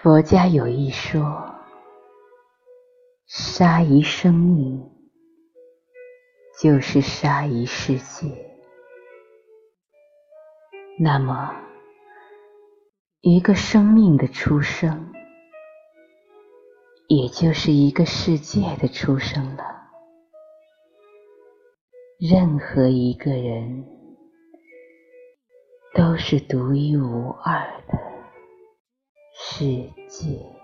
佛家有一说，杀一生命就是杀一世界。那么，一个生命的出生，也就是一个世界的出生了。任何一个人都是独一无二的世界。